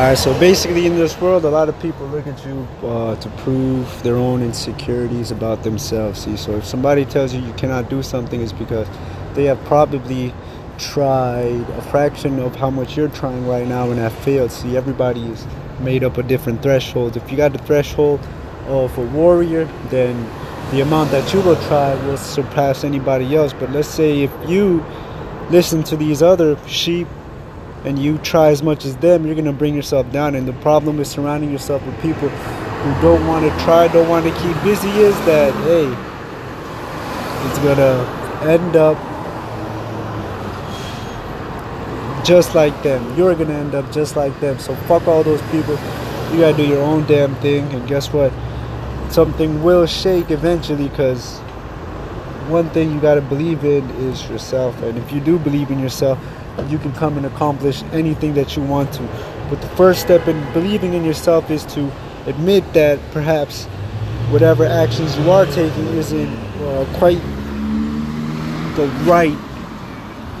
All right, so basically, in this world, a lot of people look at you uh, to prove their own insecurities about themselves. See, so if somebody tells you you cannot do something, it's because they have probably tried a fraction of how much you're trying right now and have failed. See, everybody is made up of different thresholds. If you got the threshold of a warrior, then the amount that you will try will surpass anybody else. But let's say if you listen to these other sheep and you try as much as them, you're gonna bring yourself down. And the problem with surrounding yourself with people who don't want to try, don't want to keep busy, is that hey, it's gonna end up just like them. You're gonna end up just like them. So fuck all those people. You gotta do your own damn thing. And guess what? Something will shake eventually because one thing you gotta believe in is yourself. And if you do believe in yourself, you can come and accomplish anything that you want to. But the first step in believing in yourself is to admit that perhaps whatever actions you are taking isn't uh, quite the right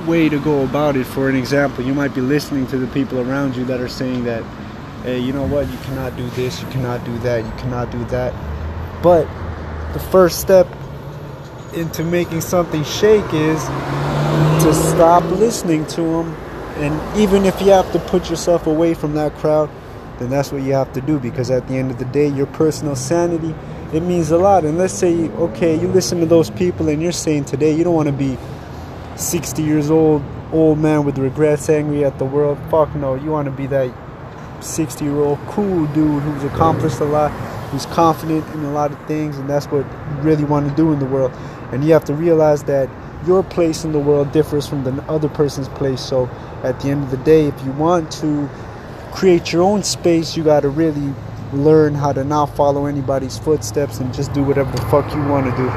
way to go about it. For an example, you might be listening to the people around you that are saying that, hey, you know what, you cannot do this, you cannot do that, you cannot do that. But the first step into making something shake is to stop listening to them. And even if you have to put yourself away from that crowd, then that's what you have to do because at the end of the day, your personal sanity it means a lot. And let's say, okay, you listen to those people and you're saying today you don't want to be 60 years old, old man with regrets, angry at the world. Fuck no, you want to be that 60 year old cool dude who's accomplished a lot, who's confident in a lot of things, and that's what you really want to do in the world. And you have to realize that your place in the world differs from the other person's place. So at the end of the day, if you want to create your own space, you got to really learn how to not follow anybody's footsteps and just do whatever the fuck you want to do.